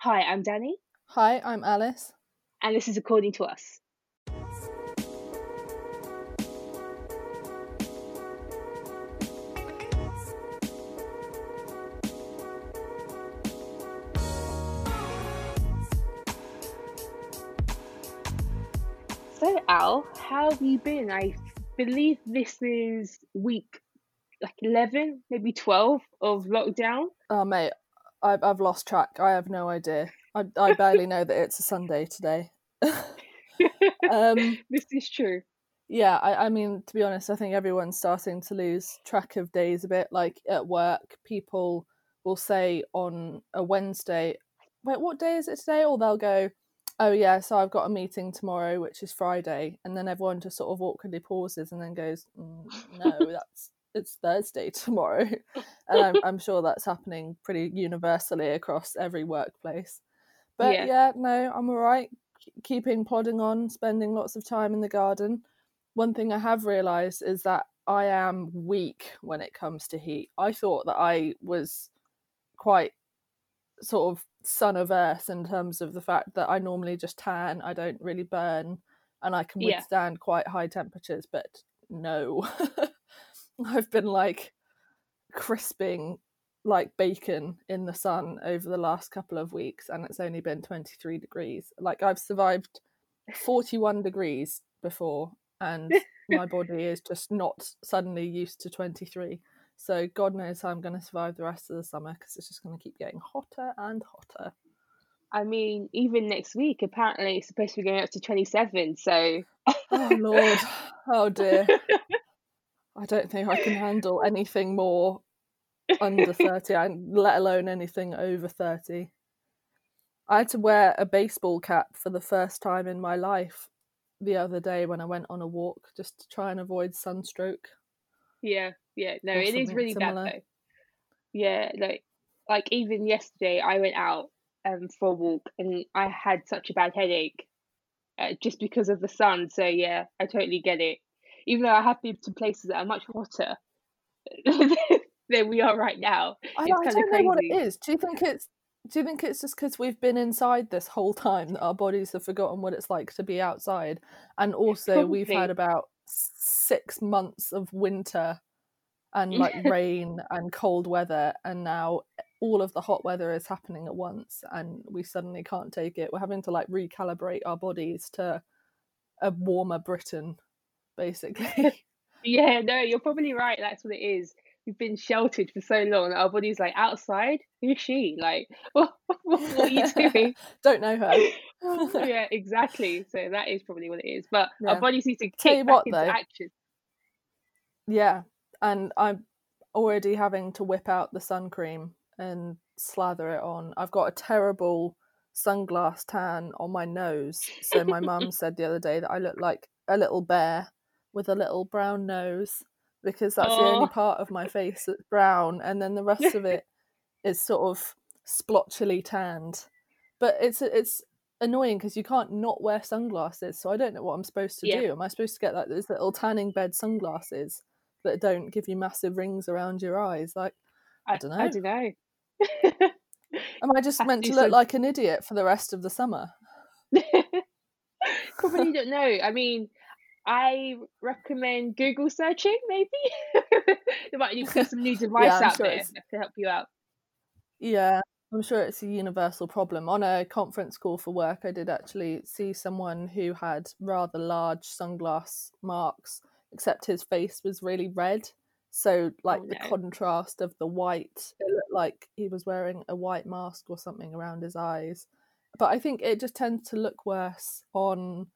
Hi, I'm Danny, Hi, I'm Alice. and this is According to Us. So, Al, how have you been? I believe this is week like 11, maybe 12 of lockdown. Oh, mate, I've, I've lost track. I have no idea. I, I barely know that it's a Sunday today. um, This is true. yeah, I, I mean, to be honest, I think everyone's starting to lose track of days a bit. Like at work, people will say on a Wednesday, wait, what day is it today? Or they'll go, oh, yeah, so I've got a meeting tomorrow, which is Friday. And then everyone just sort of awkwardly pauses and then goes, mm, no, that's it's Thursday tomorrow. and I'm, I'm sure that's happening pretty universally across every workplace. But Yeah. yeah, no, I'm all right. K- Keeping plodding on, spending lots of time in the garden. One thing I have realised is that I am weak when it comes to heat. I thought that I was quite sort of sun of earth in terms of the fact that I normally just tan, I don't really burn, and I can Yeah. withstand quite high temperatures, but no. I've been like crisping like bacon in the sun over the last couple of weeks and it's only been 23 degrees. Like I've survived 41 degrees before and my body is just not suddenly used to 23. So God knows how I'm going to survive the rest of the summer because it's just going to keep getting hotter and hotter. I mean, even next week, apparently it's supposed to be going up to 27. So, Oh Lord. Oh dear. I don't think I can handle anything more under 30, and let alone anything over 30. I had to wear a baseball cap for the first time in my life the other day when I went on a walk just to try and avoid sunstroke. yeah, yeah, no, it is really similar. bad though. Yeah, like, like even yesterday, I went out um for a walk and I had such a bad headache uh, just because of the sun. So yeah, I totally get it. Even though I have been to places that are much hotter than we are right now. I, It's I don't know what it is. Do you think it's do you think it's just because we've been inside this whole time that our bodies have forgotten what it's like to be outside? And also we've had about six months of winter and like rain and cold weather and now all of the hot weather is happening at once and we suddenly can't take it. We're having to like recalibrate our bodies to a warmer Britain, basically. Yeah, no, you're probably right. That's what it is. We've been sheltered for so long. Our body's like outside. Who's she? Like, what, what, what are you doing? Don't know her. yeah, exactly. So that is probably what it is. But Yeah. our bodies need to Tell kick you back what, into though. action. Yeah, and I'm already having to whip out the sun cream and slather it on. I've got a terrible sunglass tan on my nose. So my mum said the other day that I look like a little bear with a little brown nose because that's the only Oh. part of my face that's brown and then the rest of it is sort of splotchily tanned. But it's it's annoying because you can't not wear sunglasses. So I don't know what I'm supposed to Yeah. do. Am I supposed to get like those little tanning bed sunglasses that don't give you massive rings around your eyes? Like, I don't know. I don't know. am I just meant to look like an idiot for the rest of the summer? probably don't know. I mean, I recommend Google searching. Maybe there might be some new device I'm out sure there it's- that help you out. Yeah, I'm sure it's a universal problem. On a conference call for work, I did actually see someone who had rather large sunglass marks, except his face was really red. So, like oh, the no. contrast of the white, it looked like he was wearing a white mask or something around his eyes. But I think it just tends to look worse on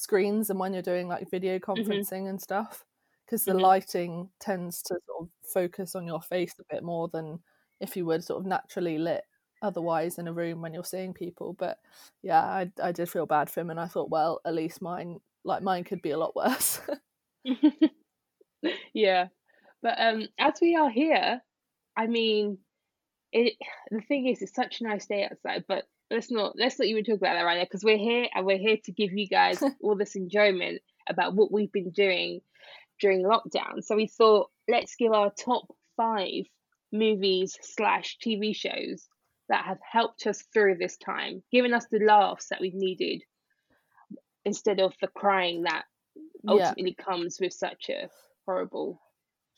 screens and when you're doing like video conferencing and stuff, because the Mhm. lighting tends to sort of focus on your face a bit more than if you were sort of naturally lit otherwise in a room when you're seeing people. But yeah, I I did feel bad for him, and I thought, well, at least mine like mine could be a lot worse. yeah, but um, as we are here, I mean, it. The thing is, it's such a nice day outside, but let's not let's not even talk about that right now because we're here and we're here to give you guys all this enjoyment about what we've been doing during lockdown. So we thought let's give our top five movies slash TV shows that have helped us through this time, given us the laughs that we've needed instead of the crying that ultimately yeah. comes with such a horrible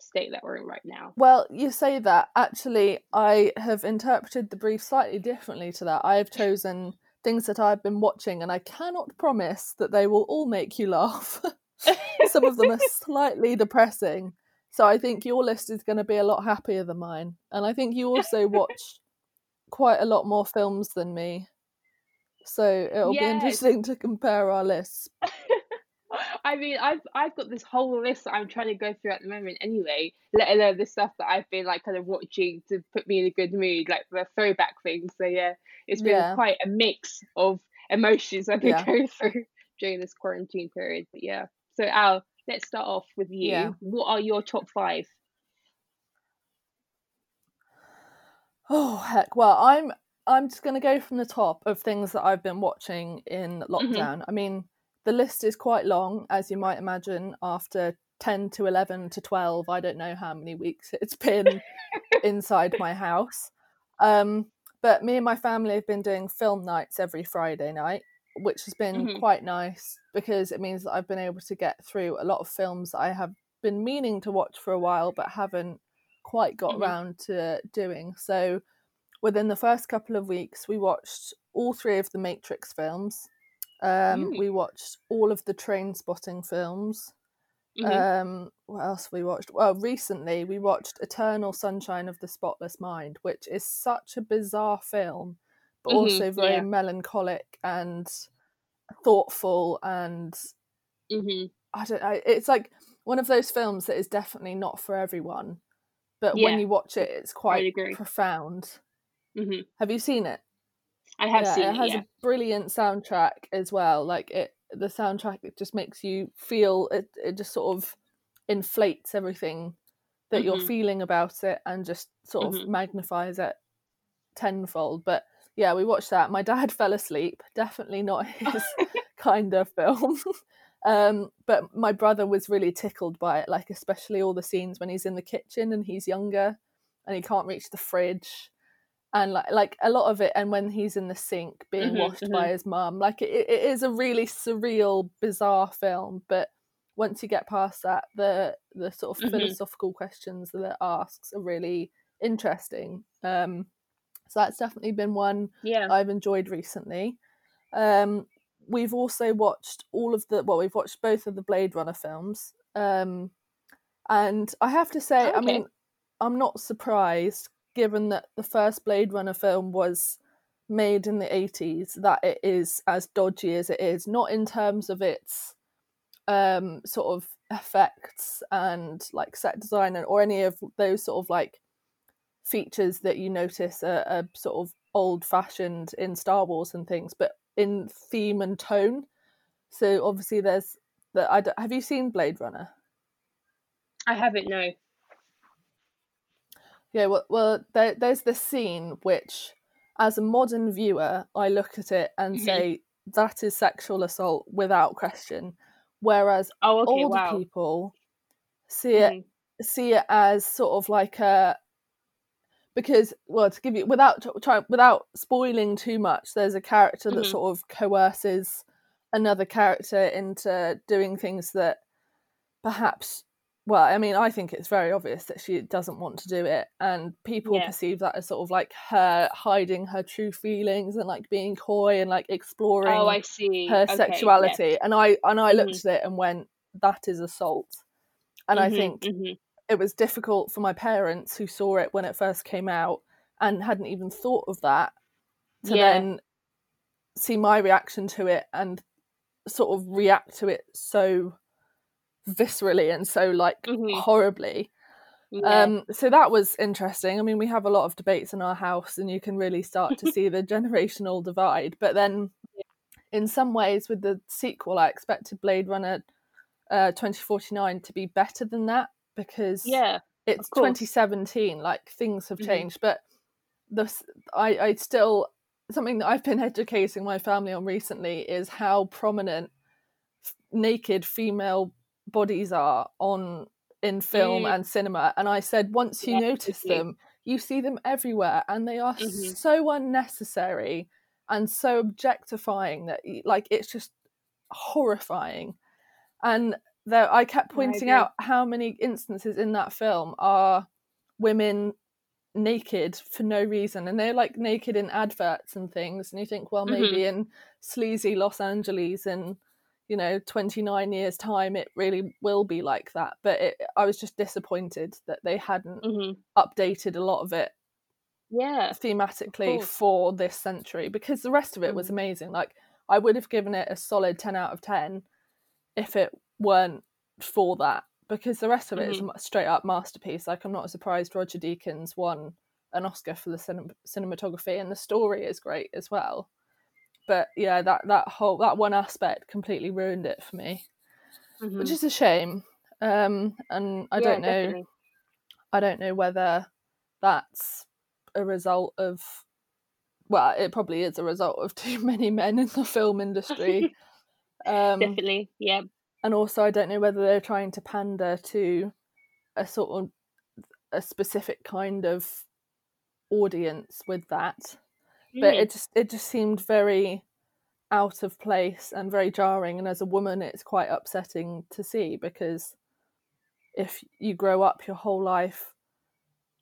state that we're in right now. Well, you say that. Actually, I have interpreted the brief slightly differently to that. I have chosen things that I've been watching, and I cannot promise that they will all make you laugh. Some of them are slightly depressing. So I think your list is going to be a lot happier than mine. And I think you also watch quite a lot more films than me. So it'll yes. be interesting to compare our lists. I mean, I've I've got this whole list that I'm trying to go through at the moment anyway, let alone the stuff that I've been like kind of watching to put me in a good mood, like the throwback things. So yeah, it's been yeah. quite a mix of emotions I've been yeah. going through during this quarantine period. But yeah. So Al, let's start off with you. Yeah. What are your top five? Oh heck! Well, I'm I'm just going to go from the top of things that I've been watching in mm-hmm. lockdown. Mm-hmm. I mean, the list is quite long, as you might imagine. After ten to eleven to twelve, I don't know how many weeks it's been inside my house. Um, but me and my family have been doing film nights every Friday night, which has been mm-hmm. quite nice because it means that I've been able to get through a lot of films I have been meaning to watch for a while but haven't quite got mm-hmm. around to doing. So within the first couple of weeks, we watched all three of the Matrix films. Um, mm. We watched all of the Trainspotting films. Mm-hmm. Um, what else we watched? Well, recently we watched Eternal Sunshine of the Spotless Mind, which is such a bizarre film, but mm-hmm. also very yeah. melancholic and thoughtful and mm-hmm. I don't know. It's like one of those films that is definitely not for everyone, but yeah. when you watch it, it's quite profound. Mm-hmm. Have you seen it? I have yeah, seen it. It has yeah. a brilliant soundtrack as well. Like it, the soundtrack it just makes you feel it. It just sort of inflates everything that mm-hmm. you're feeling about it and just sort of mm-hmm. magnifies it tenfold. But yeah, we watched that. My dad fell asleep. Definitely not his kind of film. um, but my brother was really tickled by it, like especially all the scenes when he's in the kitchen and he's younger and he can't reach the fridge and like like a lot of it and when he's in the sink being mm-hmm, washed mm-hmm. by his mum like it, it is a really surreal bizarre film but once you get past that the the sort of mm-hmm. philosophical questions that it asks are really interesting um so that's definitely been one yeah i've enjoyed recently um we've also watched all of the well we've watched both of the blade runner films um and i have to say okay. i mean i'm not surprised given that the first Blade Runner film was made in the 80s, that it is as dodgy as it is, not in terms of its um, sort of effects and like set design and, or any of those sort of like features that you notice are, are sort of old fashioned in Star Wars and things, but in theme and tone. So obviously, there's the. I have you seen Blade Runner? I haven't. No. Yeah, well, well there, there's this scene which, as a modern viewer, I look at it and mm-hmm. say that is sexual assault without question, whereas oh, okay, older wow. people see it mm-hmm. see it as sort of like a because well to give you without try, without spoiling too much there's a character that mm-hmm. sort of coerces another character into doing things that perhaps well, I mean, I think it's very obvious that she doesn't want to do it, and people yeah. perceive that as sort of like her hiding her true feelings and like being coy and like exploring oh, I see. her okay, sexuality. Yeah. And I and I looked mm-hmm. at it and went, "That is assault." And mm-hmm, I think mm-hmm. it was difficult for my parents who saw it when it first came out and hadn't even thought of that to yeah. then see my reaction to it and sort of react to it so viscerally and so like mm-hmm. horribly. Yeah. Um, so that was interesting. I mean, we have a lot of debates in our house, and you can really start to see the generational divide. But then, in some ways, with the sequel, I expected Blade Runner uh, 2049 to be better than that because yeah, it's 2017. Like things have mm-hmm. changed, mm-hmm. but this I I still something that I've been educating my family on recently is how prominent naked female bodies are on in film mm. and cinema and i said once you yeah, notice them you see them everywhere and they are Mhm. so unnecessary and so objectifying that like it's just horrifying and there i kept pointing out how many instances in that film are women naked for no reason and they're like naked in adverts and things and you think well Mhm. maybe in sleazy los angeles in you know 29 years time it really will be like that but it, i was just disappointed that they hadn't Mhm. updated a lot of it Yeah. thematically for this century because the rest of it was Mm. amazing like i would have given it a solid 10 out of 10 if it weren't for that because the rest of it is Mm-hmm. a straight up masterpiece like i'm not surprised roger deakins won an oscar for the cinem- cinematography and the story is great as well but yeah that that whole that one aspect completely ruined it for me Mhm. which is a shame um and i Yeah, don't know definitely. I don't know whether that's a result of well, it probably is a result of too many men in the film industry. um, Definitely. Yeah. and also, I don't know whether they're trying to pander to a sort of a specific kind of audience with that. But Mm. it just it just seemed very out of place and very jarring. And as a woman, it's quite upsetting to see because if you grow up your whole life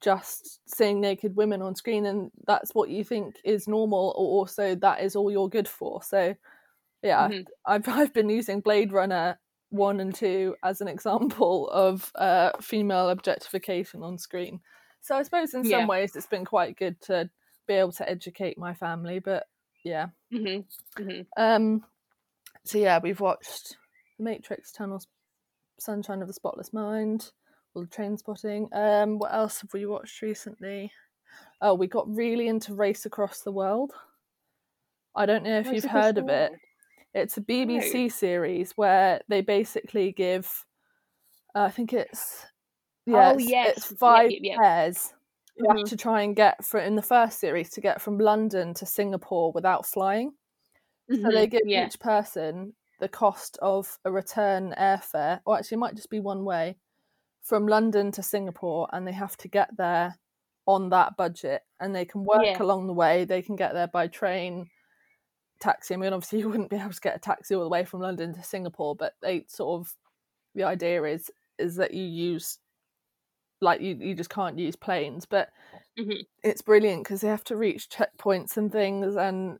just seeing naked women on screen and that's what you think is normal or also that is all you're good for so yeah Mhm. I've, I've been using blade runner 1 and 2 as an example of uh, female objectification on screen so i suppose in some Yeah. ways it's been quite good to be able to educate my family but yeah. Mhm. Mhm. um so yeah we've watched The matrix Eternal sunshine of the spotless mind all the Trainspotting. Um what else have we watched recently? Oh we got really into race across the world. I don't know if Race you've heard of it. It's a bbc series where they basically give uh, i think it's yeah Oh, it's, yes. it's five pairs you have Mhm. to try and get for in the first series to get from london to singapore without flying so they give Yeah. each person the cost of a return airfare, or actually, it might just be one way from London to Singapore, and they have to get there on that budget. And they can work Yeah. along the way. They can get there by train, taxi. I mean, obviously, you wouldn't be able to get a taxi all the way from London to Singapore, but they sort of the idea is is that you use like you you just can't use planes, but Mhm. it's brilliant because they have to reach checkpoints and things and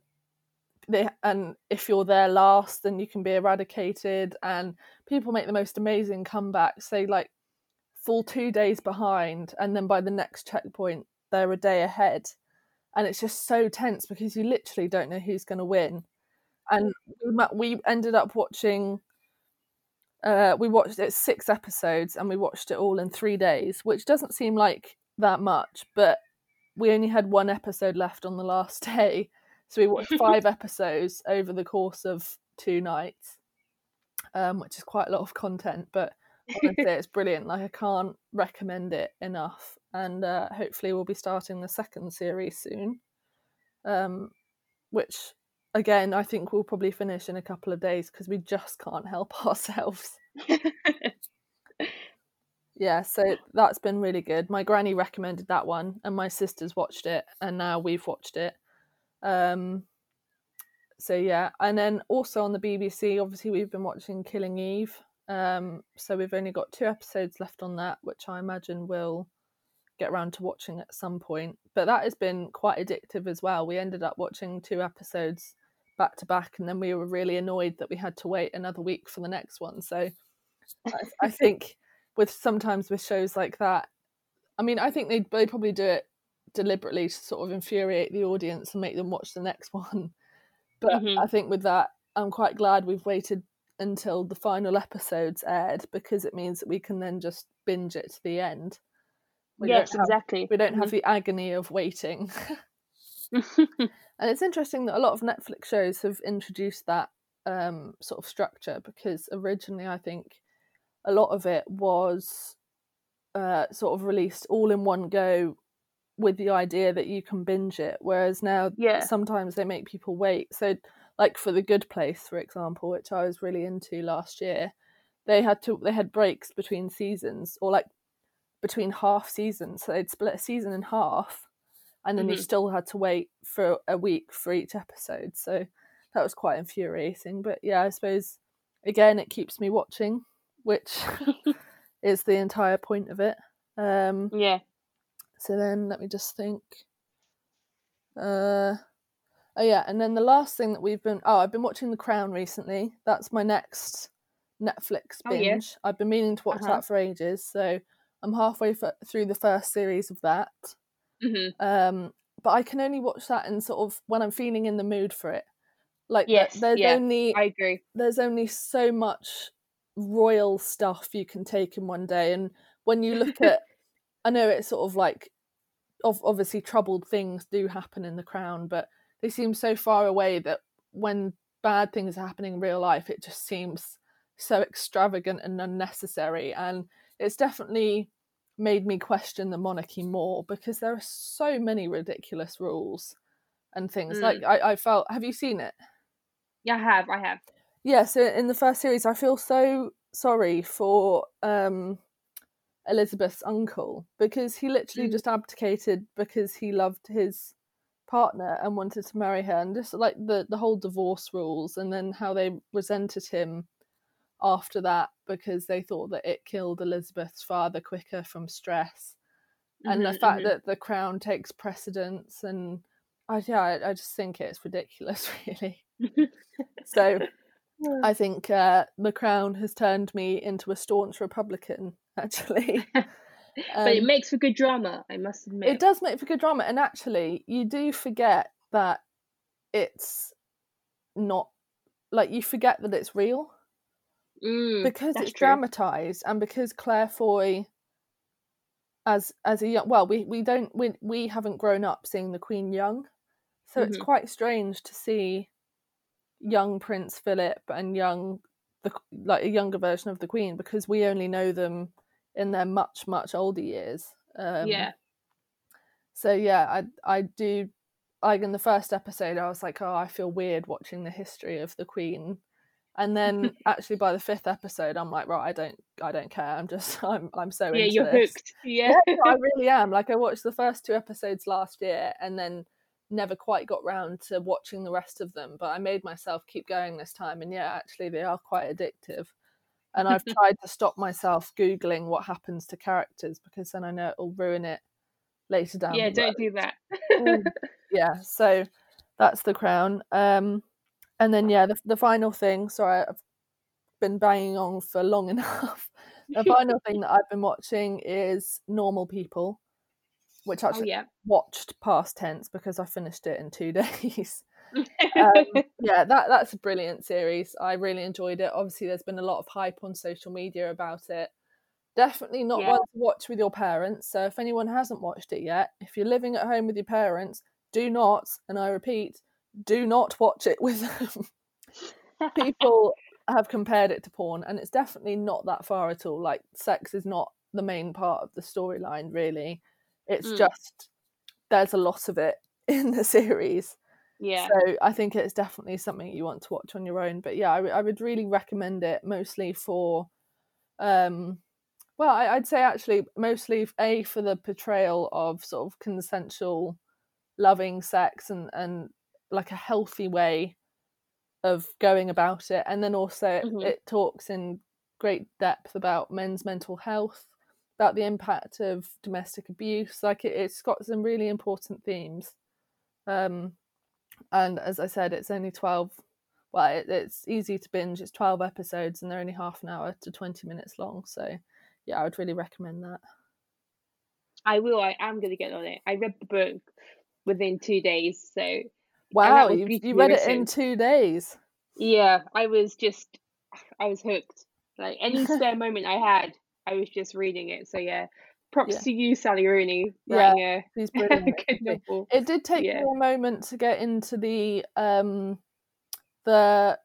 they and if you're there last then you can be eradicated and people make the most amazing comebacks. They like fall two days behind and then by the next checkpoint they're a day ahead. And it's just so tense because you literally don't know who's going to win. And we, we ended up watching uh we watched it six episodes and we watched it all in three days which doesn't seem like that much but we only had one episode left on the last day. So we watched five episodes over the course of two nights um which is quite a lot of content but honestly it's brilliant. Like i can't recommend it enough and uh, hopefully we'll be starting the second series soon um which again i think we'll probably finish in a couple of days because we just can't help ourselves. Yeah so that's been really good. My granny recommended that one and my sisters watched it and now we've watched it. Um so yeah and then also on the bbc obviously we've been watching killing eve um so we've only got two episodes left on that which i imagine we'll get around to watching at some point but that has been quite addictive as well. We ended up watching two episodes back to back and then we were really annoyed that we had to wait another week for the next one so I, I think with sometimes with shows like that i mean i think they they probably do it deliberately to sort of infuriate the audience and make them watch the next one but Mhm. i think with that i'm quite glad we've waited until the final episodes aired because it means that we can then just binge it to the end we yes, have, exactly. we don't have the agony of waiting. and it's interesting that a lot of Netflix shows have introduced that um, sort of structure because originally I think a lot of it was uh, sort of released all in one go with the idea that you can binge it, whereas now Yeah. sometimes they make people wait. So, like for The Good Place, for example, which I was really into last year, they had to they had breaks between seasons, or like between half seasons. So they'd split a season in half, and then you Mhm. still had to wait for a week for each episode. So that was quite infuriating. But yeah, I suppose again it keeps me watching, which is the entire point of it. Um, yeah. so then let me just think. Uh, oh yeah, and then the last thing that we've been oh I've been watching The Crown recently. That's my next Netflix Oh, yeah. binge. I've been meaning to watch Uh-huh. that for ages, so I'm halfway f- through the first series of that. Hmm Um, but I can only watch that in sort of when I'm feeling in the mood for it. Like Yes, there's yeah, only I agree. there's only so much royal stuff you can take in one day and when you look at i know it's sort of like of obviously troubled things do happen in the crown but they seem so far away that when bad things are happening in real life it just seems so extravagant and unnecessary and it's definitely made me question the monarchy more because there are so many ridiculous rules and things Mm. like I, I felt have you seen it Yeah, I have. I have. yeah so in the first series i feel so sorry for um elizabeth's uncle because he literally Mm. just abdicated because he loved his partner and wanted to marry her and just like the the whole divorce rules and then how they resented him after that because they thought that it killed elizabeth's father quicker from stress and the Mhm, fact mhm. that the crown takes precedence and I, yeah, I, I just think it's ridiculous really so I think uh, the Crown has turned me into a staunch Republican. Actually, but it Um, makes for good drama, I must admit. it does make for good drama, and actually, you do forget that it's not like you forget that it's real Mm, because it's true. dramatized, and because Claire Foy, as as a young, well, we we don't we we haven't grown up seeing the Queen young, so it's Mhm. quite strange to see young Prince Philip and young the like a younger version of the Queen because we only know them in their much much older years. Um, yeah. So yeah, I I do. Like in the first episode, I was like, oh, I feel weird watching the history of the Queen, and then actually by the fifth episode, I'm like, right, I don't I don't care. I'm just I'm I'm so Yeah, you're this. hooked. Yeah. Yeah, I really am. Like I watched the first two episodes last year, and then never quite got round to watching the rest of them. But I made myself keep going this time, and yeah, actually they are quite addictive. And I've tried to stop myself googling what happens to characters because then I know it'll ruin it later down. yeah, don't do that. Mm. yeah, so that's the crown. Um, and then yeah, the the final thing. Sorry, I've been banging on for long enough. The final thing that I've been watching is Normal People, which oh actually yeah. watched past tense because I finished it in two days. um, yeah, that that's a brilliant series. I really enjoyed it. Obviously, there's been a lot of hype on social media about it. Definitely not Yeah. one to watch with your parents. So if anyone hasn't watched it yet, if you're living at home with your parents, do not, and I repeat, do not watch it with them. People have compared it to porn, and it's definitely not that far at all. Like, sex is not the main part of the storyline, really. It's Mm. just there's a lot of it in the series. yeah. So I think it's definitely something you want to watch on your own. But yeah, I, w- I would really recommend it mostly for, um, well, I, I'd say actually mostly a for the portrayal of sort of consensual, loving sex and and like a healthy way of going about it, and then also it- Mhm. it talks in great depth about men's mental health, about the impact of domestic abuse. Like it, it's got some really important themes. Um, and as I said, it's only twelve. Well, it, it's easy to binge. It's twelve episodes, and they're only half an hour to twenty minutes long. So, yeah, I would really recommend that. I will. I am going to get on it. I read the book within two days, so Wow, you you read it in two days. yeah, I was just, I was hooked. Like any spare moment I had, I was just reading it. So yeah, props Yeah. to you, Sally Rooney, Yeah, a She's brilliant. good novel. It did take Yeah. me a moment to get into the um the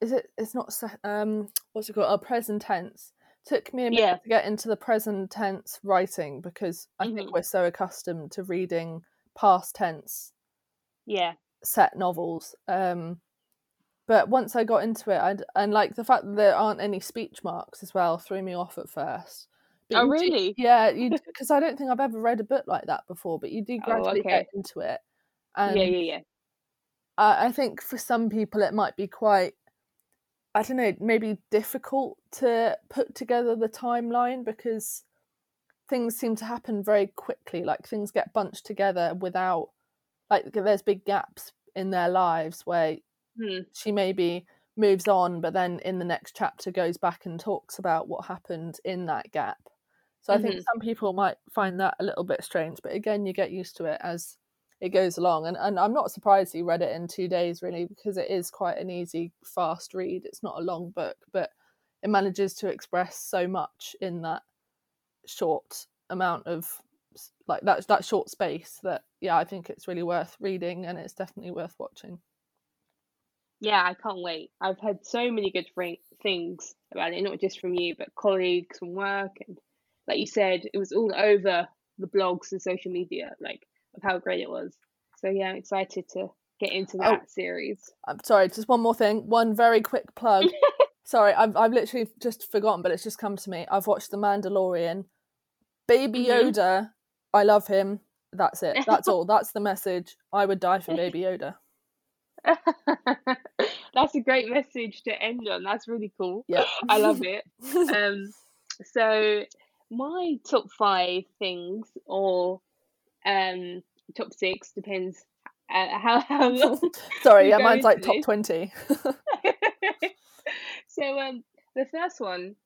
is it it's not um what's it called oh, present tense took me a minute Yeah. to get into the present tense writing because I think Mhm. we're so accustomed to reading past tense Yeah, set novels um but once I got into it I'd, and like the fact that there aren't any speech marks as well threw me off at first But Oh, you do- really? yeah, you because I don't think I've ever read a book like that before. But you do Oh, gradually okay. get into it, and yeah, yeah, yeah. I, I think for some people it might be quite I don't know, maybe difficult to put together the timeline because things seem to happen very quickly. Like things get bunched together without like there's big gaps in their lives where Hmm. she maybe moves on but then in the next chapter goes back and talks about what happened in that gap. So I think Mhm. some people might find that a little bit strange, but again you get used to it as it goes along and, and i'm not surprised you read it in two days really because it is quite an easy fast read it's not a long book but it manages to express so much in that short amount of like that that short space that yeah i think it's really worth reading and it's definitely worth watching Yeah, I can't wait. I've heard so many good things about it, not just from you, but colleagues from work. And like you said, it was all over the blogs and social media, like of how great it was. So yeah, I'm excited to get into Oh. that series. i'm sorry just one more thing one very quick plug sorry I've, I've literally just forgotten but it's just come to me i've watched the mandalorian baby Mhm. yoda i love him that's it that's all that's the message i would die for baby yoda That's a great message to end on. That's really cool. yeah I love it. um, so my top five things or um top six depends uh, how how long. Sorry, yeah, mine's like top this. 20. so um the first one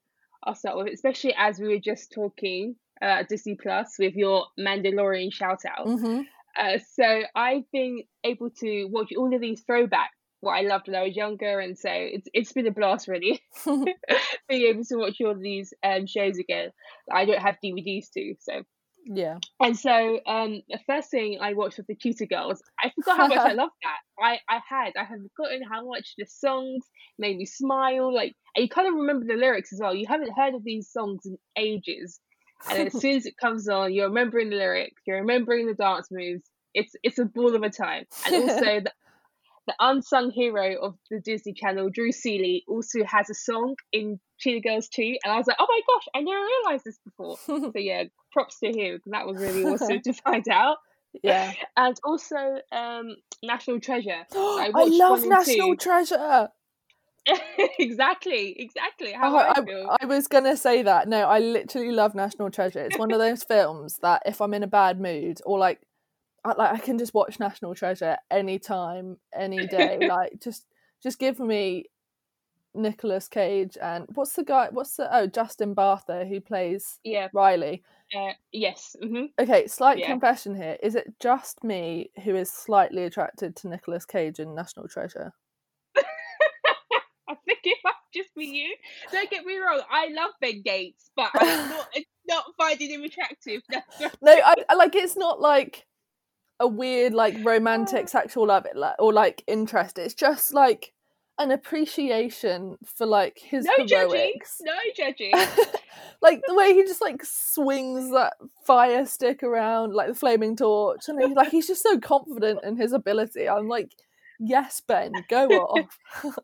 I'll start with, especially as we were just talking uh Disney Plus with your Mandalorian shout out. hmm Uh, so I've been able to watch all of these throwbacks what I loved when I was younger, and so it's it's been a blast really being able to watch all of these um shows again. I don't have DVDs to, so yeah. and so um the first thing I watched was the Cheetah Girls. I forgot how much I loved that. I I had I had forgotten how much the songs made me smile. Like and you kind of remember the lyrics as well. You haven't heard of these songs in ages, and as soon as it comes on, you're remembering the lyrics. You're remembering the dance moves. It's it's a ball of a time. And also the the unsung hero of the Disney Channel, Drew Seeley, also has a song in Cheetah Girls 2. And I was like, oh my gosh, I never realized this before. So yeah, props to him. That was really awesome to find out. yeah. And also um, National Treasure. I, watched love National. Treasure. exactly, exactly. How Oh, I, I, feel. I was going to say that. No, I literally love National Treasure. It's one of those films that if I'm in a bad mood or like, I, like I can just watch National Treasure anytime, any day. like just just give me Nicolas Cage and what's the guy? What's the oh Justin Bartha who plays yeah, Riley. uh, yes. hmm Okay, slight Yeah. confession here. Is it just me who is slightly attracted to Nicolas Cage in National Treasure? I think it might just be you. Don't get me wrong, I love Ben Gates, but I'm not, not finding him attractive. No, I, like it's not like a weird like romantic oh. sexual love it or like interest. It's just like an appreciation for like his No judging. No judging. like the way he just like swings that fire stick around like the flaming torch and he's like he's just so confident in his ability. I'm like, yes, Ben, go off.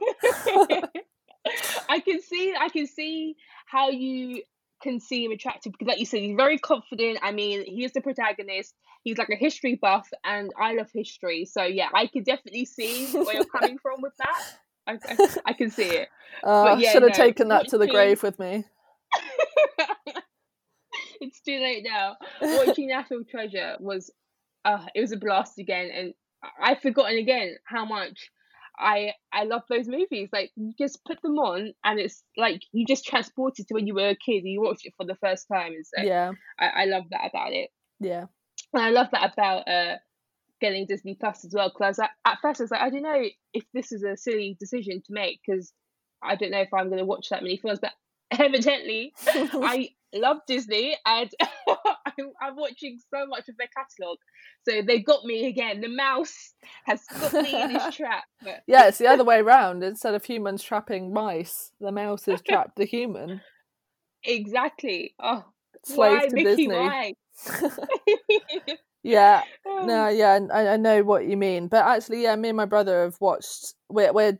I can see I can see how you can see him attractive because like you said, he's very confident. I mean, he is the protagonist. He's like a history buff and I love history. So yeah, I can definitely see where you're coming from with that. I, I, I can see it. Uh, yeah, should have no, taken that to the grave with me. it's too late now. Watching National Treasure was uh it was a blast again and I've forgotten again how much I I love those movies. Like you just put them on and it's like you just transported to when you were a kid and you watched it for the first time and so Yeah, I, I love that about it. yeah. And I love that about uh getting Disney Plus as well because at first I was like I don't know if this is a silly decision to make because I don't know if I'm going to watch that many films but evidently I love Disney and I'm, watching so much of their catalogue. So they got me again. The mouse has got me in his trap. But Yeah, it's the other way around. Instead of humans trapping mice, the mouse has trapped the human. exactly. Oh, Slave why, to Mickey? Disney. Yeah, Oh, no, yeah, I, I know what you mean. But actually, yeah, me and my brother have watched. We're we're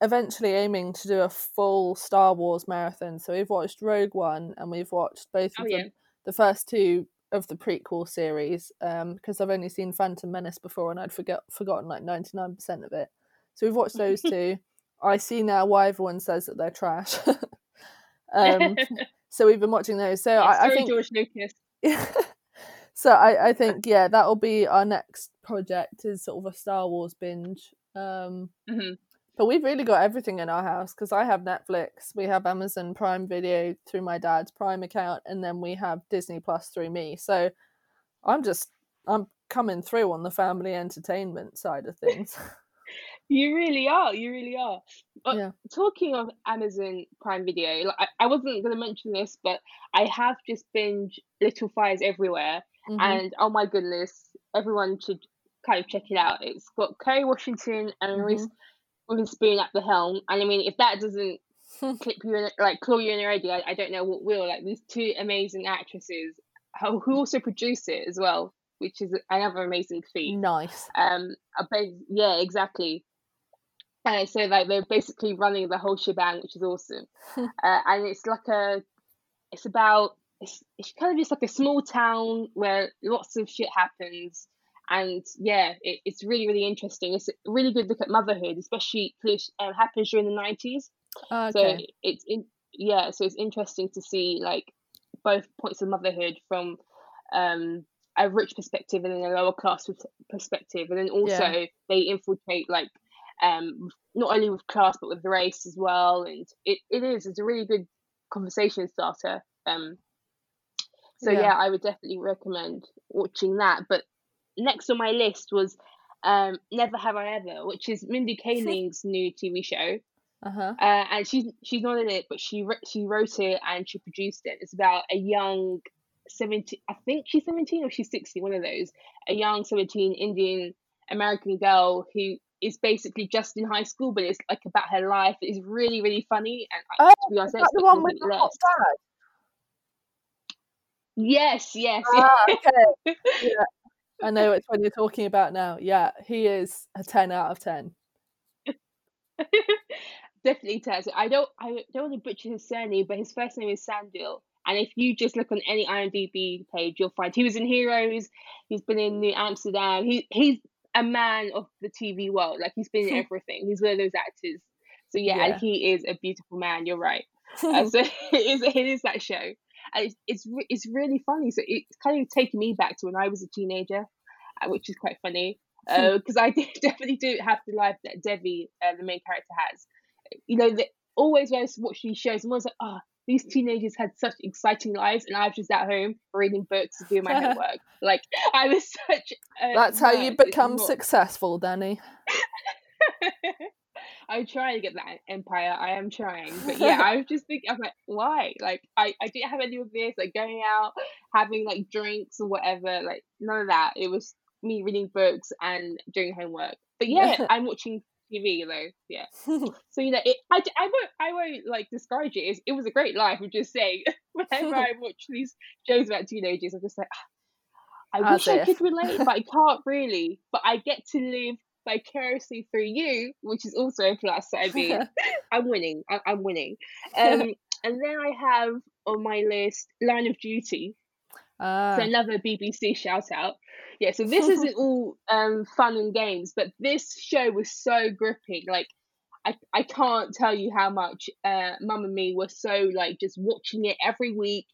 eventually aiming to do a full Star Wars marathon. So we've watched Rogue One and we've watched both oh, of Oh, the, yeah. The first two of the prequel series um, because I've only seen Phantom Menace before and I'd forget forgotten like ninety nine percent of it. So we've watched those two. I see now why everyone says that they're trash. um, so we've been watching those. So Yeah, I, I think George Lucas. so I, I think yeah that'll be our next project is sort of a Star Wars binge. Um, Mhm. But we've really got everything in our house because I have Netflix, we have Amazon Prime Video through my dad's Prime account, and then we have Disney Plus through me. So I'm just I'm coming through on the family entertainment side of things. You really are. You really are. But Yeah. talking of Amazon Prime Video, like, I, I wasn't going to mention this, but I have just binged Little Fires Everywhere, Mhm. and oh my goodness, everyone should kind of check it out. It's got Kerry Washington and Reese Witherspoon at the helm, and I mean, if that doesn't clip you in, like claw you in already, I, I don't know what will. Like these two amazing actresses who, who also produce it as well, which is another amazing feat. nice. Um, yeah, exactly. And so like they're basically running the whole shebang, which is awesome. uh, and it's like a, it's about it's, it's kind of just like a small town where lots of shit happens. And yeah, it, it's really really interesting. It's a really good look at motherhood, especially because it um, happens during the nineties. Okay. So it's in yeah, so it's interesting to see like both points of motherhood from um a rich perspective and then a lower class perspective, and then also they infiltrate like um not only with class but with race as well, and it, it is it's a really good conversation starter. Um, so Yeah. yeah. I would definitely recommend watching that. But next on my list was um Never Have I Ever, which is Mindy Kaling's new TV show uh huh. uh, and she's she's not in it, but she she wrote it and she produced it. It's about a young seventeen, I think she's seventeen or she's sixty, one of those. A young seventeen Indian American girl who is basically just in high school, but it's like about her life. It's really really funny, and Oh, to be honest, is that the one with the hot? Yes, yes, Ah, okay. yeah. I know which one you're talking about now. Yeah, he is a ten out of ten. definitely Taz. I don't I don't want to butcher his surname, but his first name is Sendhil. And if you just look on any IMDb page, you'll find he was in Heroes. He's been in New Amsterdam. He he's a man of the TV world. Like he's been in everything. He's one of those actors. So yeah, Yeah. and he is a beautiful man. You're right. Uh, so it is, it is that show. And it's it's, it's really funny. So it's kind of taking me back to when I was a teenager, uh, which is quite funny. Because I did, definitely do have the life that Debbie, uh, the main character, has. You know, the, always when I watch these shows, I'm always like, oh, these teenagers had such exciting lives, and I was just at home reading books and doing my homework. Like I was such. That's how you become successful, Danny. I'm trying to get that empire. I am trying, but yeah, I was just thinking. I was like, why? Like, I I didn't have any of this. Like going out, having like drinks or whatever. Like none of that. It was me reading books and doing homework. But yeah. I'm watching TV though. Yeah. So you know, it, I, I won't I won't like discourage it. It's, it was a great life. I'm just saying. Whenever I watch these shows about teenagers, I'm just like, "Ah, I As wish I could relate, but I can't really. But I get to live vicariously through you, which is also a plus. I mean, I'm winning. I, I'm winning. Um, and then I have on my list Line of Duty. Ah, So another BBC shout out. Yeah, so this isn't all um, fun and games, but this show was so gripping. Like, I, I can't tell you how much uh, Mum and me were so like just watching it every week.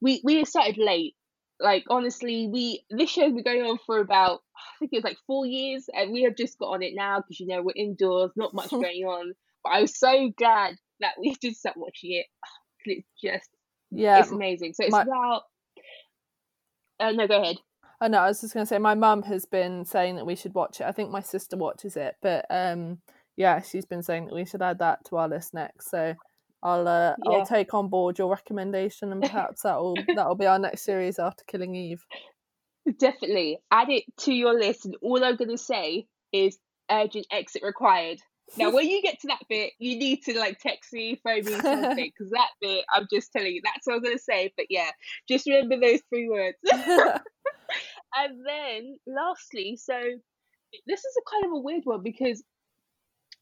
We we started late. Like honestly, we this show's been going on for about I think it was like four years, and we have just got on it now because you know we're indoors, not much going on. But I was so glad that we did start watching it. It's just yeah. it's amazing. So it's my- about. Uh, no, go ahead. I know. I was just going to say, my mum has been saying that we should watch it. I think my sister watches it, but um, yeah, she's been saying that we should add that to our list next. So I'll uh, Yeah. I'll take on board your recommendation, and perhaps that'll that'll be our next series after Killing Eve. Definitely add it to your list, and all I'm gonna say is urgent exit required. Now, when you get to that bit, you need to like text me, phone me, something, because that bit, I'm just telling you, that's what I'm gonna say. But yeah, just remember those three words. and then, lastly, so this is a kind of a weird one because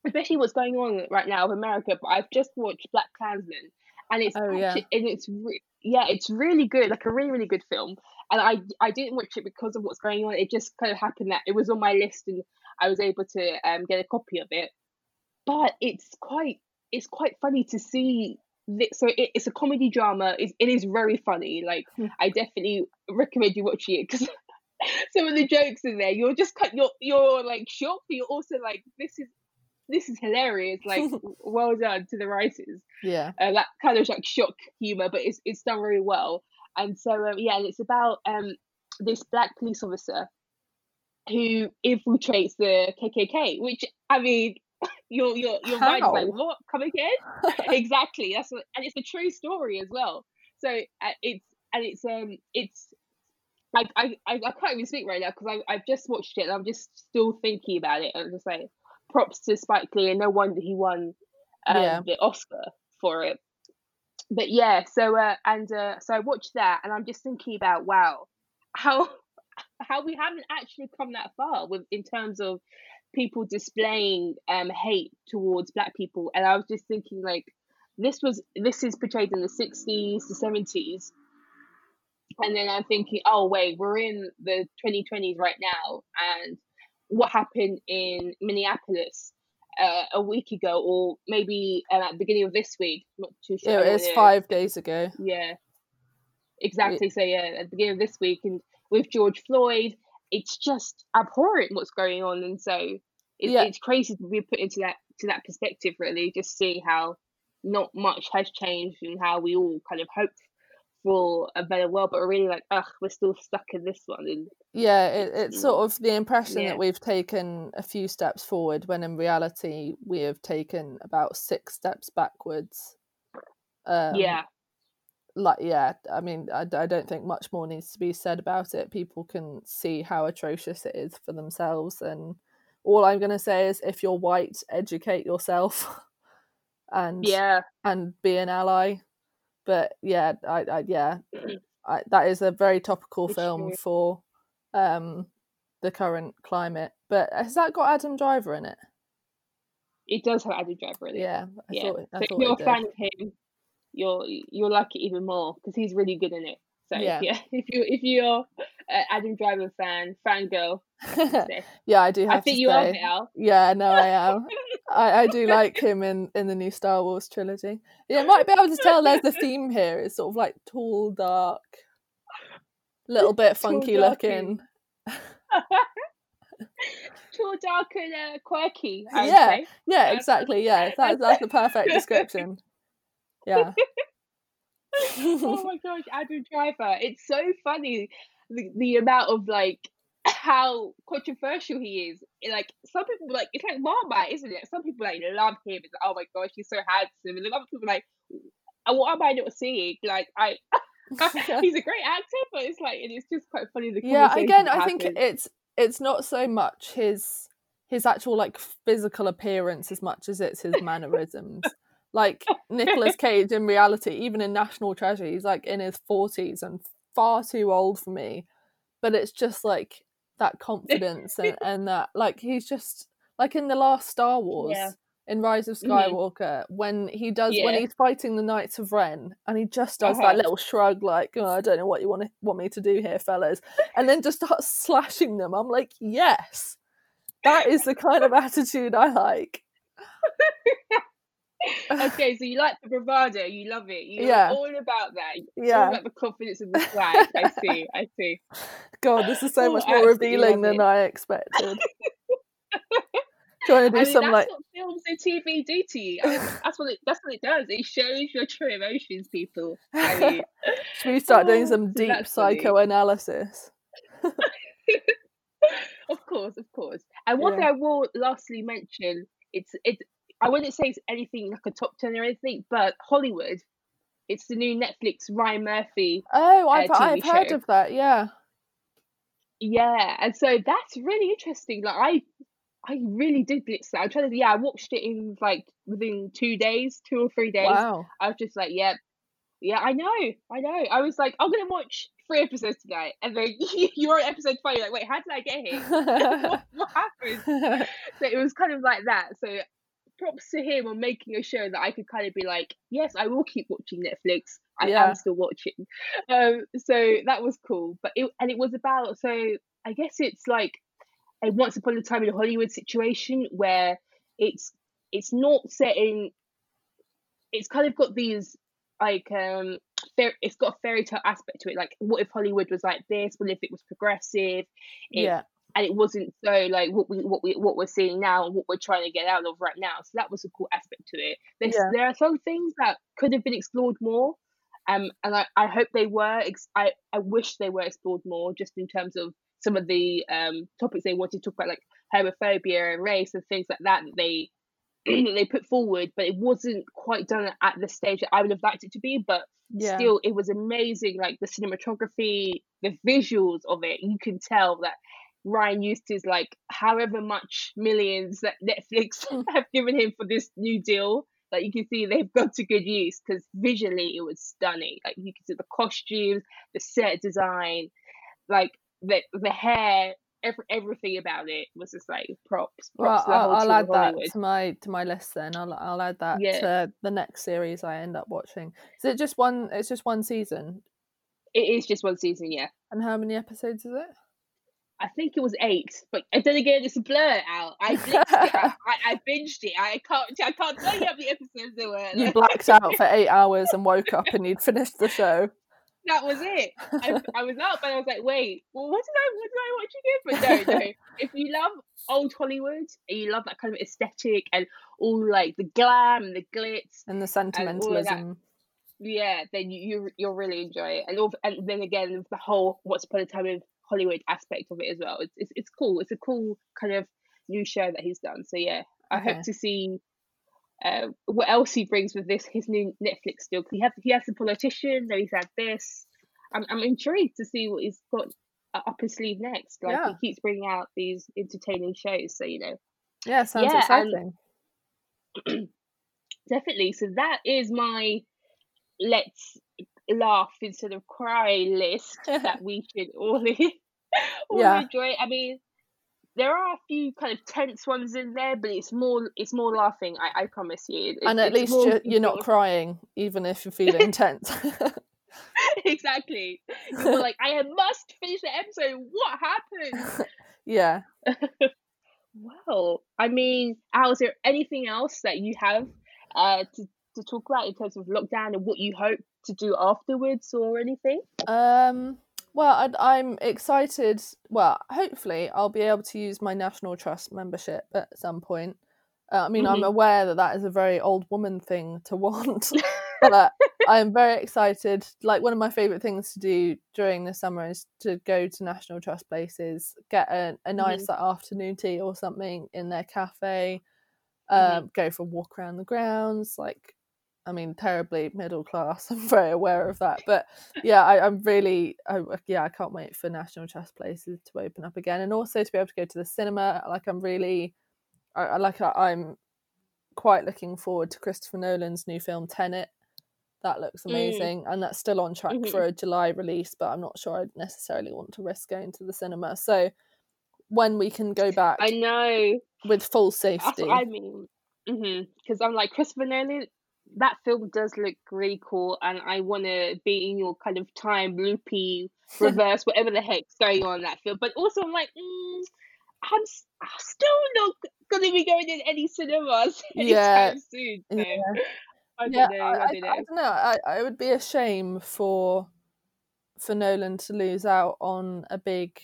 especially what's going on right now with America. But I've just watched Black Klansman, and it's Oh, yeah. and it's re- yeah, it's really good, like a really really good film. And I I didn't watch it because of what's going on. It just kind of happened that it was on my list, and I was able to um get a copy of it. But it's quite it's quite funny to see. This, so it, it's a comedy drama. It's, it is very funny. Like Hmm. I definitely recommend you watching it because some of the jokes in there, you're just cut. You're you're like shocked, but you're also like, this is this is hilarious. Like, well done to the writers. Yeah. Uh, that kind of like shock humor, but it's it's done really well. And so um, yeah, and it's about um this black police officer who infiltrates the KKK. Which I mean, your your your mind is like, what? Come again? exactly. That's what, and it's a true story as well. So uh, it's and it's um it's I I I I can't even speak right now because I I've just watched it and I'm just still thinking about it. I'm just like props to Spike Lee and no wonder he won um, Yeah. the Oscar for it. But yeah, so uh and uh so I watched that and I'm just thinking about wow how how we haven't actually come that far with in terms of people displaying um hate towards black people and I was just thinking like this was this is portrayed in the 60s the 70s and then I'm thinking oh wait we're in the 2020s right now and what happened in Minneapolis uh, a week ago or maybe um, at the beginning of this week not too sure I It was five days ago. yeah, exactly. So yeah, at the beginning of this week, and with George Floyd, it's just abhorrent what's going on, and so it, Yeah. it's crazy to be put into that to that perspective. Really, just seeing how not much has changed and how we all kind of hoped for a better world, but we're really like, ugh, we're still stuck in this one. And Yeah, it, it's sort of the impression Yeah. that we've taken a few steps forward when in reality we have taken about six steps backwards. Um, yeah, like yeah i mean I, I don't think much more needs to be said about it people can see how atrocious it is for themselves and all i'm going to say is if you're white educate yourself and yeah, and be an ally but yeah i, I yeah I, that is a very topical It's film true. for um the current climate but has that got adam driver in it it does have Adam Driver in it. yeah i yeah. thought, so if you're a fan of him, you'll you'll like it even more because he's really good in it. So Yeah. yeah, if you if you're an Adam Driver fan, fangirl, say. yeah i do have I think you are say Al. Yeah, no, I am. I, I do like him in, in the new Star Wars trilogy. Yeah, might be able to tell there's a theme here. It's sort of like tall, dark, little bit funky dark looking. Tall, dark, and uh, quirky. Yeah. say. Yeah, Yeah. exactly. Yeah, that, that's the perfect description. Yeah. Oh my gosh, Adam Driver! It's so funny the the amount of like how controversial he is. Like some people like it's like Marmite, isn't it? Some people like love him. It's like, oh my gosh, he's so handsome, and then other people like, "Uh, what am I not seeing? Like I. he's a great actor, but it's like it's just quite funny. The yeah, again, I think it's it's not so much his his actual like physical appearance as much as it's his mannerisms. Like Nicolas Cage in reality, even in National Treasure, he's like in his forties and far too old for me. But it's just like that confidence and, and that like he's just like in the last Star Wars Yeah. in Rise of Mhm. Skywalker when he does when he's fighting the Knights of Ren and he just does Uh-huh. that little shrug like oh, I don't know what you want to, want me to do here fellas and then just starts slashing them I'm like yes that is the kind of attitude I like okay, so you like the bravado, you love it. You're Yeah. all about that. You're Yeah. all about the confidence of the swag. I see, I see. God this is so Oh, much more revealing than it. I expected trying to do I mean, some that's like what films and TV do to you. I mean, that's what it, that's what it does. It shows your true emotions, people. I mean, should we start doing Oh, some deep psychoanalysis of course, of course. And one thing I will lastly mention, it's it's I wouldn't say it's anything like a top ten or anything, but Hollywood. It's the new Netflix Ryan Murphy oh uh, I've, TV I've heard of that yeah Yeah, and so that's really interesting. Like I, I really did blitz that. I'm trying to. Yeah, I watched it in like within two days, two or three days. wow I was just like, yeah, yeah, I know, I know. I was like, I'm gonna watch three episodes tonight, and then you're on episode five. You're like, wait, how did I get here? what, what happened? So it was kind of like that. So props to him on making a show that I could kind of be like, yes, I will keep watching Netflix. I Yeah. am still watching. Um, so that was cool. But it and it was about so I guess it's like a once upon a time in Hollywood situation where it's it's not set in it's kind of got these like um fair, it's got a fairy tale aspect to it like what if hollywood was like this what if it was progressive it, yeah, and it wasn't so like what we what we what we're seeing now and what we're trying to get out of right now so that was a cool aspect to it There's, Yeah. there are some things that could have been explored more um and i, I hope they were ex- I, I wish they were explored more just in terms of some of the um topics they wanted to talk about like homophobia and race and things like that that they they put forward but it wasn't quite done at the stage that i would have liked it to be but yeah. still it was amazing like the cinematography the visuals of it you can tell that ryan used his like however much millions that netflix Mm. have given him for this new deal like you can see they've got to good use because visually it was stunning like you can see the costumes the set design like the the hair every, everything about it was just like props Well, props the I'll, I'll add that to my to my list. Then I'll I'll add that Yeah. to the next series I end up watching. Is it just one? It's just one season. it is just one season yeah And how many episodes is it? I think it was eight, but then again, it's a blur out. I blitzed it. I, I, binged it. I can't. I can't tell you how many episodes there were. You blacked out for eight hours and woke up and you'd finished the show. that was it. I, I was up and I was like, wait, well, what did I? What did I watch again? But no, no. If you love old Hollywood and you love that kind of aesthetic and all like the glam and the glitz, And the all of that. sentimentalism. yeah, then you, you you'll really enjoy it. And all, and then again, the whole Once Upon a Time in Hollywood aspect of it as well. It's it's, it's cool. It's a cool kind of new show that he's done. So yeah, I Okay. hope to see uh, what else he brings with this his new Netflix deal. he has he has the politician. Then he's had this. I'm I'm intrigued to see what he's got up his sleeve next. Like Yeah. he keeps bringing out these entertaining shows. So you know, Yeah, sounds Yeah, and- exciting. definitely. So that is my let's laugh instead of cry list that we should all, all Yeah. enjoy. I mean, there are a few kind of tense ones in there, but it's more it's more laughing. I, I promise you. It- and at least you're, you're not crying, even if you're feeling tense. exactly. You're like, I must finish the episode. What happened? yeah. Well, I mean, Al, is there anything else that you have uh, to to talk about in terms of lockdown and what you hope to do afterwards or anything? Um. Well, I'd, I'm excited. Well, hopefully, I'll be able to use my National Trust membership at some point. Uh, I mean, I'm Mhm. aware that that is a very old woman thing to want, but I'm very excited. Like one of my favorite things to do during the summer is to go to National Trust places, get a, a nice like, afternoon tea or something in their cafe, um, Mhm. go for a walk around the grounds. Like, I mean, terribly middle class. I'm very aware of that, but yeah, I, I'm really, I, yeah, I can't wait for National Trust places to open up again, and also to be able to go to the cinema. Like, I'm really, I, I like, I, I'm quite looking forward to Christopher Nolan's new film Tenet. That looks Mm. amazing, and that's still on track Mhm. for a July release. But I'm not sure I'd necessarily want to risk going to the cinema. So when we can go back I know. with full That's safety, what I mean. Because I'm like Christopher Nolan. That film does look really cool, and I want to be in your kind of time loopy reverse, whatever the heck's going on in that film. But also, I'm like, mm, I'm, s- I'm still not going to be going in any cinemas Yeah, anytime soon. So yeah. I don't yeah, know. I, I, don't know. I don't know. I, I would be a shame for for Nolan to lose out on a big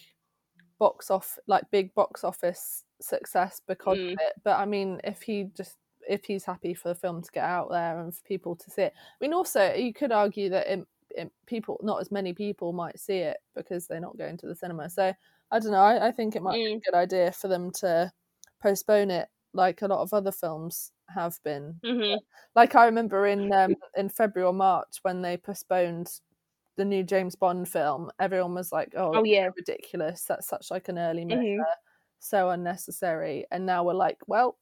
box off like big box office success because Mm. of it. But I mean, if he just if he's happy for the film to get out there and for people to see it, I mean, also you could argue that it, it, people, not as many people, might see it because they're not going to the cinema. So I don't know. I, I think it might be Mm. a good idea for them to postpone it, like a lot of other films have been hmm like I remember in um, in February or March when they postponed the new James Bond film, everyone was like, "Oh, Oh yeah. ridiculous! That's such like an early measure, Mhm. so unnecessary." And now we're like, "Well,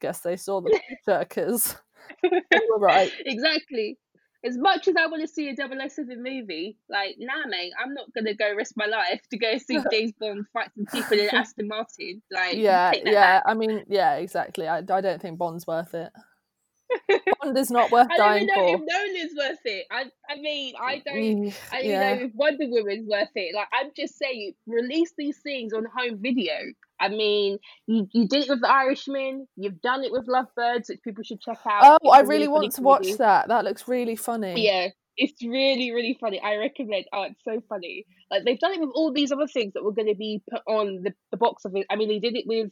guess they saw the future because they were right." exactly. as much as I want to see a double S 007 movie, like, nah, mate, I'm not gonna go risk my life to go see James Bond fight some people in Aston Martin. Like, yeah, yeah. back. I mean, yeah, exactly. I, I don't think Bond's worth it. Bond is not worth I don't even know for. if Nolan's worth it. I, I mean, I don't. I don't yeah. know if Wonder Woman's worth it. Like, I'm just saying, release these things on home video. I mean, you, you did it with The Irishman. You've done it with Lovebirds, which people should check out. Oh, It's I really want to watch comedy. that. That looks really funny. Yeah, it's really, really funny. I recommend. Oh, it's so funny. Like they've done it with all these other things that were going to be put on the, the box office. I mean, they did it with,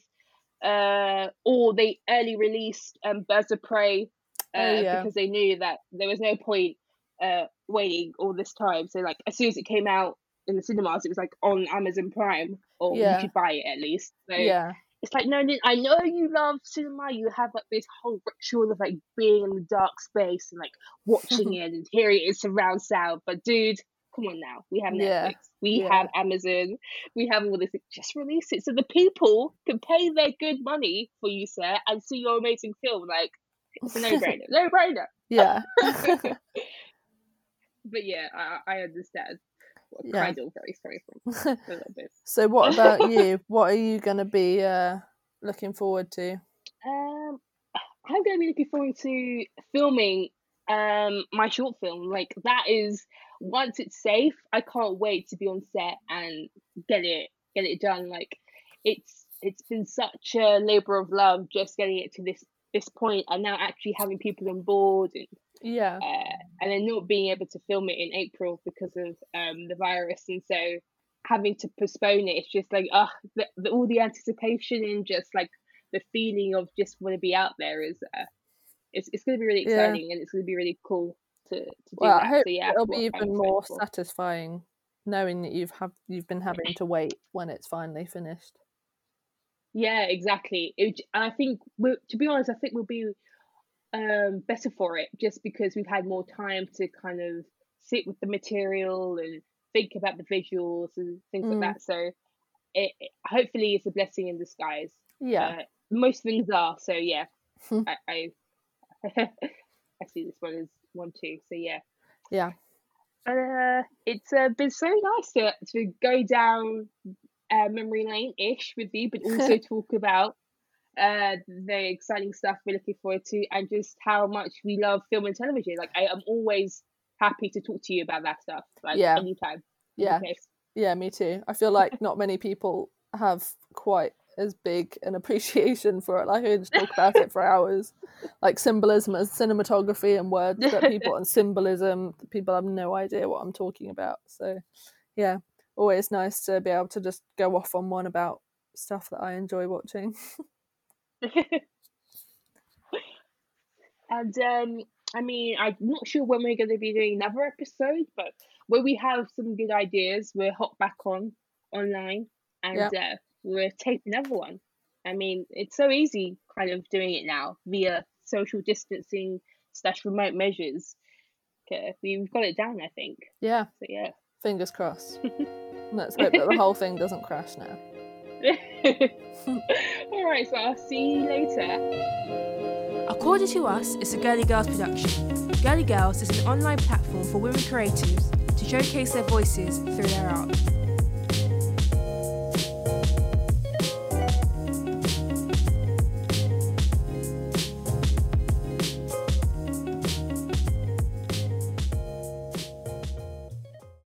uh, or they early released um, Birds of Prey, uh, Oh, yeah. because they knew that there was no point uh waiting all this time. So like as soon as it came out in the cinemas, it was like on Amazon Prime, or Yeah. you could buy it at least. So Yeah. it's like no, I know you love cinema. You have like this whole ritual of like being in the dark space and like watching it and hearing it surround sound. But dude, come on now, we have Netflix, Yeah, we yeah. have Amazon, we have all this. Just release it so the people can pay their good money for you, sir, and see your amazing film. Like it's a no brainer, no brainer. Yeah. But yeah, I, I understand. Yeah. Of very sorry for a little bit. so what about you? What are you going to be uh, looking forward to? Um, I'm going to be looking forward to filming um my short film. Like that is once it's safe, I can't wait to be on set and get it get it done. Like it's it's been such a labor of love just getting it to this this point and now actually having people on board and Yeah. uh, and then not being able to film it in April because of um the virus and so having to postpone it it's just like uh the, the, all the anticipation and just like the feeling of just want to be out there is uh it's, it's going to be really Yeah. exciting and it's going to be really cool to, to do Well, I that hope so yeah it'll be even more for. satisfying knowing that you've have you've been having to wait when it's finally finished. Yeah, exactly. It, and I think, to be honest, I think we'll be um, better for it just because we've had more time to kind of sit with the material and think about the visuals and things Mm. like that. So, it, it hopefully it's a blessing in disguise. Yeah. Uh, most things are. So yeah. I, I I see this one as one too. So yeah. Yeah. Uh, it's uh, been so nice to to go down uh, memory lane ish with you, but also talk about uh the exciting stuff we're looking forward to and just how much we love film and television. Like I am always happy to talk to you about that stuff. Like Yeah. anytime. Yeah. Yeah, me too. I feel like not many people have quite as big an appreciation for it. Like I could just talk about it for hours. Like symbolism as cinematography and words that people and symbolism, people have no idea what I'm talking about. So yeah, always nice to be able to just go off on one about stuff that I enjoy watching. and um I mean I'm not sure when we're gonna be doing another episode, but when we have some good ideas, we'll hop back on online and Yeah. uh, we'll tape another one. I mean, it's so easy kind of doing it now via social distancing slash remote measures. Okay, we've got it down, I think. Yeah, So yeah. fingers crossed. Let's hope that the whole thing doesn't crash now. All right, so I'll see you later. According to us, it's a Girly Girls production. Girly Girls is an online platform for women creatives to showcase their voices through their art.